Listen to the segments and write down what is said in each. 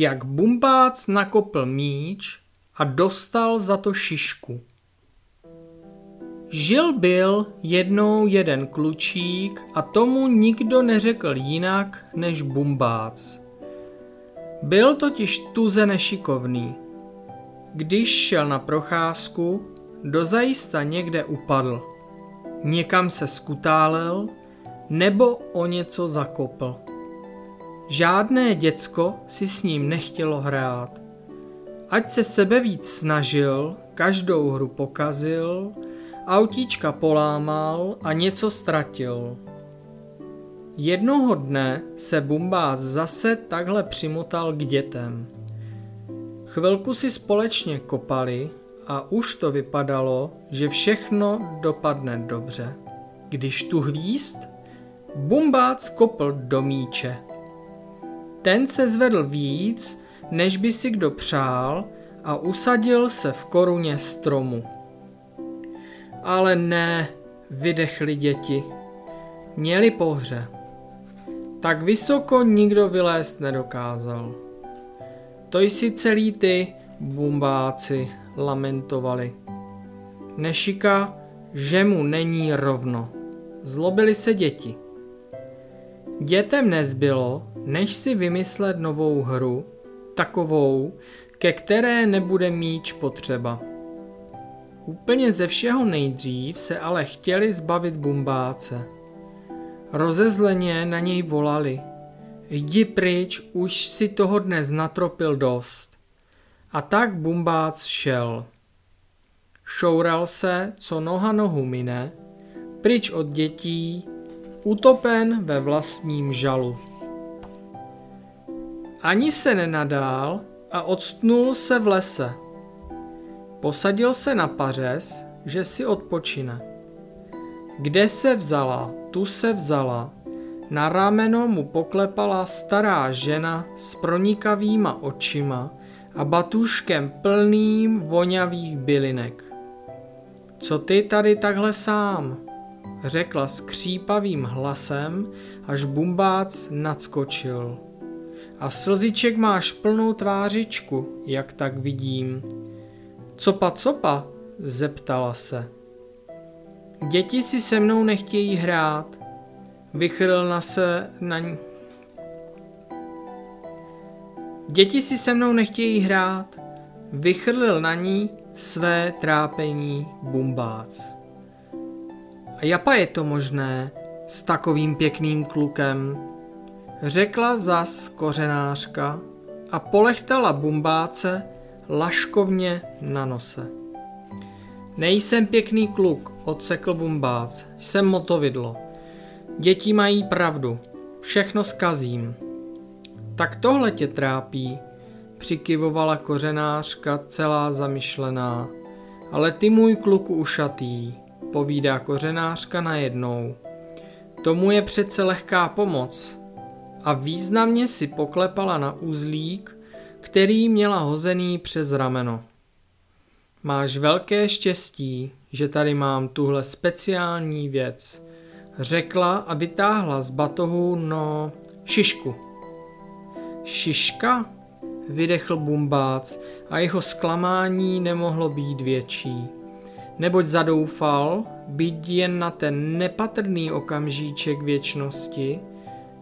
jak bumbác nakopl míč a dostal za to šišku. Žil byl jednou jeden klučík a tomu nikdo neřekl jinak než bumbác. Byl totiž tuze nešikovný. Když šel na procházku, dozajista někde upadl. Někam se skutálel nebo o něco zakopl. Žádné děcko si s ním nechtělo hrát. Ať se sebe víc snažil, každou hru pokazil, autíčka polámal a něco ztratil. Jednoho dne se Bumbás zase takhle přimotal k dětem. Chvilku si společně kopali a už to vypadalo, že všechno dopadne dobře. Když tu hvízd, Bumbác kopl do míče. Ten se zvedl víc, než by si kdo přál a usadil se v koruně stromu. Ale ne, vydechli děti. Měli pohře. Tak vysoko nikdo vylézt nedokázal. To jsi celý ty, bumbáci, lamentovali. Nešika, že mu není rovno. Zlobili se děti. Dětem nezbylo, než si vymyslet novou hru, takovou, ke které nebude míč potřeba. Úplně ze všeho nejdřív se ale chtěli zbavit bumbáce. Rozezleně na něj volali. Jdi pryč, už si toho dnes natropil dost. A tak bumbác šel. Šoural se, co noha nohu mine, pryč od dětí, utopen ve vlastním žalu. Ani se nenadál a odstnul se v lese. Posadil se na pařez, že si odpočine. Kde se vzala, tu se vzala. Na rameno mu poklepala stará žena s pronikavýma očima a batuškem plným voňavých bylinek. Co ty tady takhle sám? Řekla skřípavým hlasem, až bumbác nadskočil. A slziček máš plnou tvářičku, jak tak vidím. Copa, copa, zeptala se. Děti si se mnou nechtějí hrát. Vychrl na se na ní. Děti si se mnou nechtějí hrát. Vychrlil na ní své trápení bumbác. A japa je to možné s takovým pěkným klukem, řekla zas kořenářka a polechtala bumbáce laškovně na nose. Nejsem pěkný kluk, odsekl bumbác, jsem motovidlo. Děti mají pravdu, všechno skazím. Tak tohle tě trápí, přikyvovala kořenářka celá zamyšlená. Ale ty můj kluku ušatý, povídá kořenářka najednou. Tomu je přece lehká pomoc. A významně si poklepala na uzlík, který měla hozený přes rameno. Máš velké štěstí, že tady mám tuhle speciální věc, řekla a vytáhla z batohu, no, šišku. Šiška? Vydechl bumbác a jeho zklamání nemohlo být větší. Neboť zadoufal, být jen na ten nepatrný okamžíček věčnosti,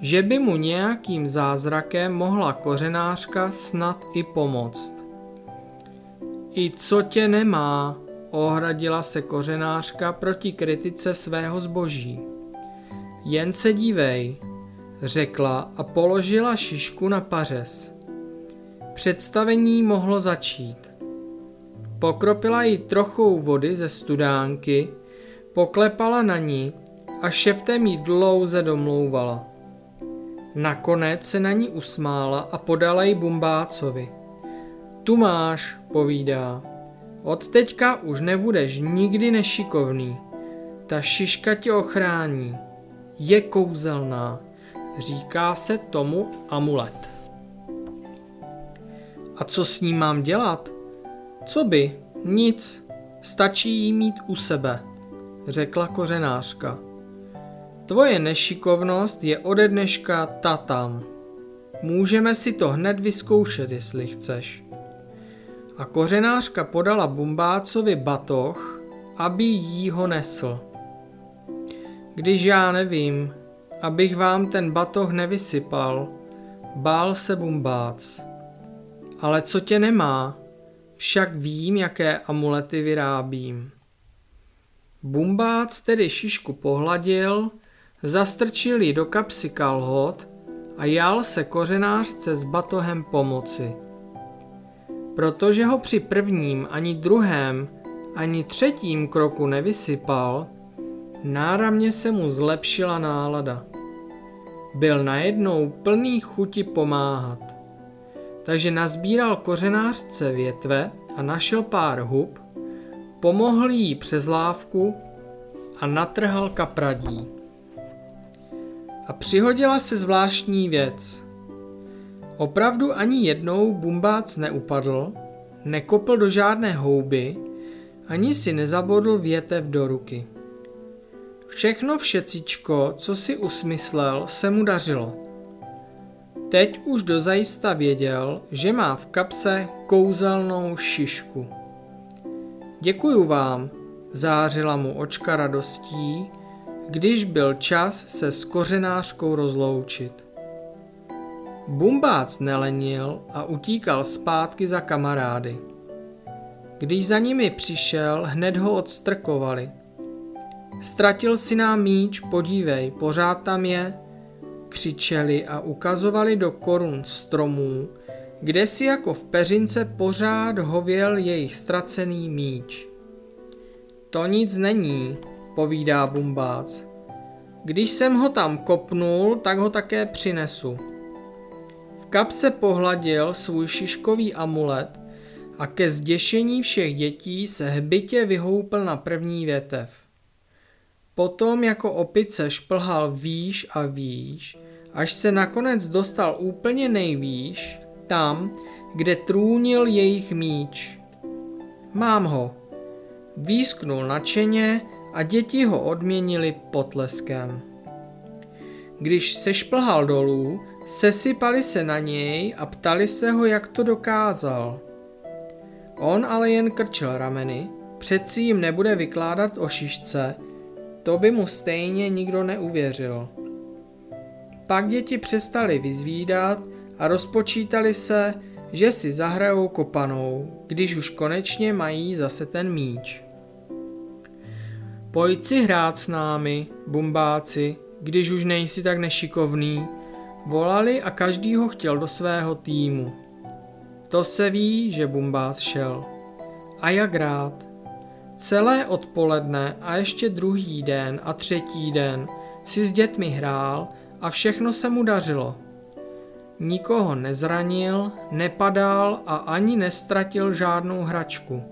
že by mu nějakým zázrakem mohla kořenářka snad i pomoct. I co tě nemá, ohradila se kořenářka proti kritice svého zboží. Jen se dívej, řekla a položila šišku na pařez. Představení mohlo začít. Pokropila jí trochu vody ze studánky, poklepala na ní a šeptem jí dlouze domlouvala. Nakonec se na ní usmála a podala ji bumbácovi. Tu máš, povídá. Od teďka už nebudeš nikdy nešikovný. Ta šiška tě ochrání. Je kouzelná. Říká se tomu amulet. A co s ním mám dělat? Co by? Nic. Stačí jí mít u sebe, řekla kořenářka. Tvoje nešikovnost je ode dneška tatam. Můžeme si to hned vyzkoušet, jestli chceš. A kořenářka podala Bumbácovi batoh, aby jí ho nesl. Když já nevím, abych vám ten batoh nevysypal, bál se Bumbác. Ale co tě nemá, však vím, jaké amulety vyrábím. Bumbác tedy šišku pohladil, zastrčil ji do kapsy kalhot a jal se kořenářce s batohem pomoci. Protože ho při prvním, ani druhém, ani třetím kroku nevysypal, náramně se mu zlepšila nálada. Byl najednou plný chuti pomáhat. Takže nazbíral kořenářce větve a našel pár hub, pomohl jí přes lávku a natrhal kapradí. A přihodila se zvláštní věc. Opravdu ani jednou bumbác neupadl, nekopl do žádné houby, ani si nezabodl větev do ruky. Všechno všecičko, co si usmyslel, se mu dařilo. Teď už dozajista věděl, že má v kapse kouzelnou šišku. Děkuju vám, zářila mu očka radostí, když byl čas se s kořenářkou rozloučit. Bumbác nelenil a utíkal zpátky za kamarády. Když za nimi přišel, hned ho odstrkovali. Ztratil si nám míč, podívej, pořád tam je, křičeli a ukazovali do korun stromů, kde si jako v peřince pořád hověl jejich ztracený míč. To nic není, povídá Bumbác. Když jsem ho tam kopnul, tak ho také přinesu. V kapse pohladil svůj šiškový amulet a ke zděšení všech dětí se hbitě vyhoupil na první větev. Potom jako opice šplhal výš a výš, až se nakonec dostal úplně nejvýš, tam, kde trůnil jejich míč. Mám ho. Výsknul nadšeně a děti ho odměnili potleskem. Když se šplhal dolů, sesypali se na něj a ptali se ho, jak to dokázal. On ale jen krčil rameny, přeci jim nebude vykládat o šišce, to by mu stejně nikdo neuvěřil. Pak děti přestali vyzvídat a rozpočítali se, že si zahrajou kopanou, když už konečně mají zase ten míč. Pojď si hrát s námi, bumbáci, když už nejsi tak nešikovný, volali a každý ho chtěl do svého týmu. To se ví, že bumbác šel. A jak rád. Celé odpoledne a ještě druhý den a třetí den si s dětmi hrál a všechno se mu dařilo. Nikoho nezranil, nepadal a ani nestratil žádnou hračku.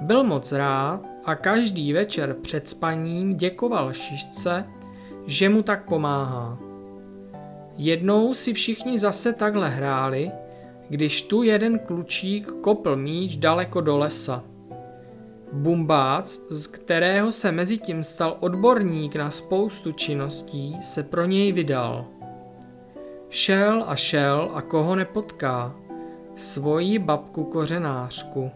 Byl moc rád a každý večer před spaním děkoval šišce, že mu tak pomáhá. Jednou si všichni zase takhle hráli, když tu jeden klučík kopl míč daleko do lesa. Bumbác, z kterého se mezi tím stal odborník na spoustu činností, se pro něj vydal. Šel a šel a koho nepotká, svoji babku kořenářku.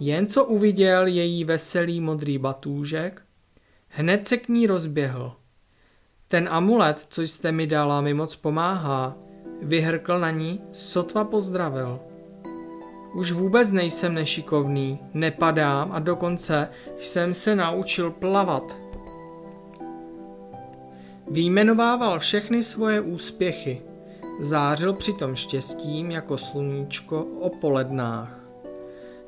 Jen co uviděl její veselý modrý batůžek, hned se k ní rozběhl. Ten amulet, co jste mi dala, mi moc pomáhá, vyhrkl na ní, sotva pozdravil. Už vůbec nejsem nešikovný, nepadám a dokonce jsem se naučil plavat. Výjmenovával všechny svoje úspěchy, zářil přitom štěstím jako sluníčko o polednách.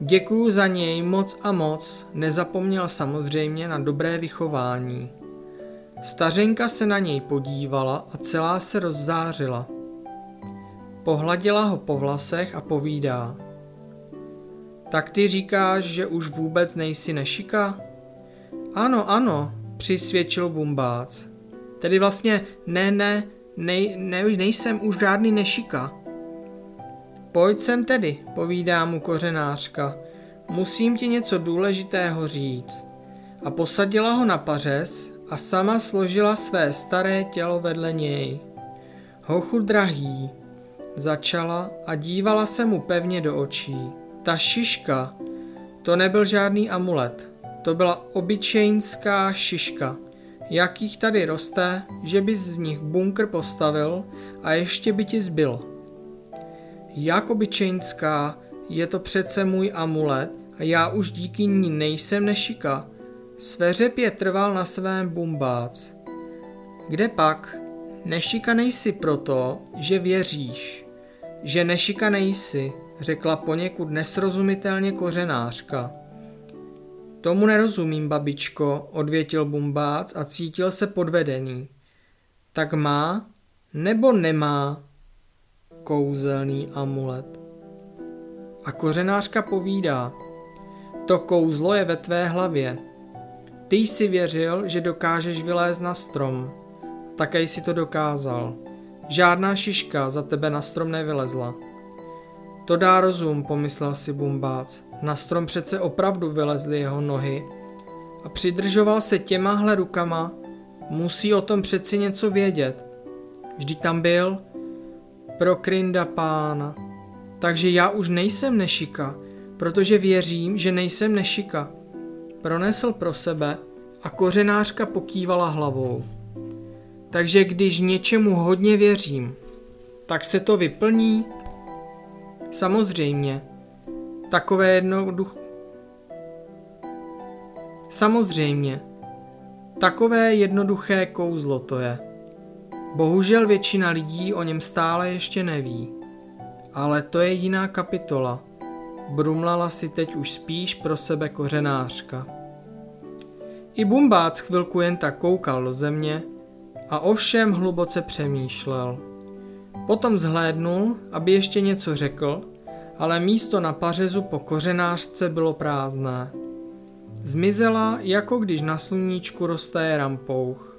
Děkuju za něj moc a moc, nezapomněl samozřejmě na dobré vychování. Stařenka se na něj podívala a celá se rozzářila. Pohladila ho po vlasech a povídá. Tak ty říkáš, že už vůbec nejsi nešika? Ano, ano, přisvědčil Bumbác. Tedy vlastně ne, ne, nej, ne, nejsem už žádný nešika. Pojď sem tedy, povídá mu kořenářka. Musím ti něco důležitého říct. A posadila ho na pařez a sama složila své staré tělo vedle něj. Hochu drahý, začala a dívala se mu pevně do očí. Ta šiška, to nebyl žádný amulet, to byla obyčejnská šiška, jakých tady roste, že bys z nich bunkr postavil a ještě by ti zbyl. Jak obyčejnská, je to přece můj amulet a já už díky ní nejsem nešika. Sveřepě trval na svém bumbác. Kde pak? Nešika nejsi proto, že věříš. Že nešika nejsi, řekla poněkud nesrozumitelně kořenářka. Tomu nerozumím, babičko, odvětil bumbác a cítil se podvedený. Tak má nebo nemá kouzelný amulet? A kořenářka povídá, to kouzlo je ve tvé hlavě. Ty jsi věřil, že dokážeš vylézt na strom. Také jsi to dokázal. Žádná šiška za tebe na strom nevylezla. To dá rozum, pomyslel si Bumbác. Na strom přece opravdu vylezly jeho nohy a přidržoval se těmahle rukama. Musí o tom přeci něco vědět. Vždyť tam byl pro Krinda pána. Takže já už nejsem nešika, protože věřím, že nejsem nešika. Pronesl pro sebe a kořenářka pokývala hlavou. Takže když něčemu hodně věřím, tak se to vyplní? Samozřejmě. Takové jednoduch... Samozřejmě. Takové jednoduché kouzlo to je. Bohužel většina lidí o něm stále ještě neví. Ale to je jiná kapitola. Brumlala si teď už spíš pro sebe kořenářka. I Bumbác chvilku jen tak koukal do země a ovšem hluboce přemýšlel. Potom zhlédnul, aby ještě něco řekl, ale místo na pařezu po kořenářce bylo prázdné. Zmizela, jako když na sluníčku roste rampouch.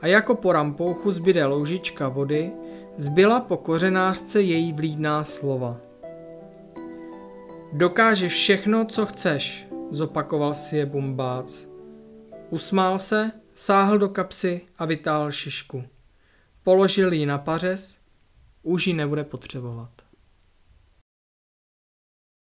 A jako po rampouchu zbyde loužička vody, zbyla po kořenářce její vlídná slova. Dokáže všechno, co chceš, zopakoval si je bumbác. Usmál se, sáhl do kapsy a vytáhl šišku. Položil ji na pařez, už ji nebude potřebovat.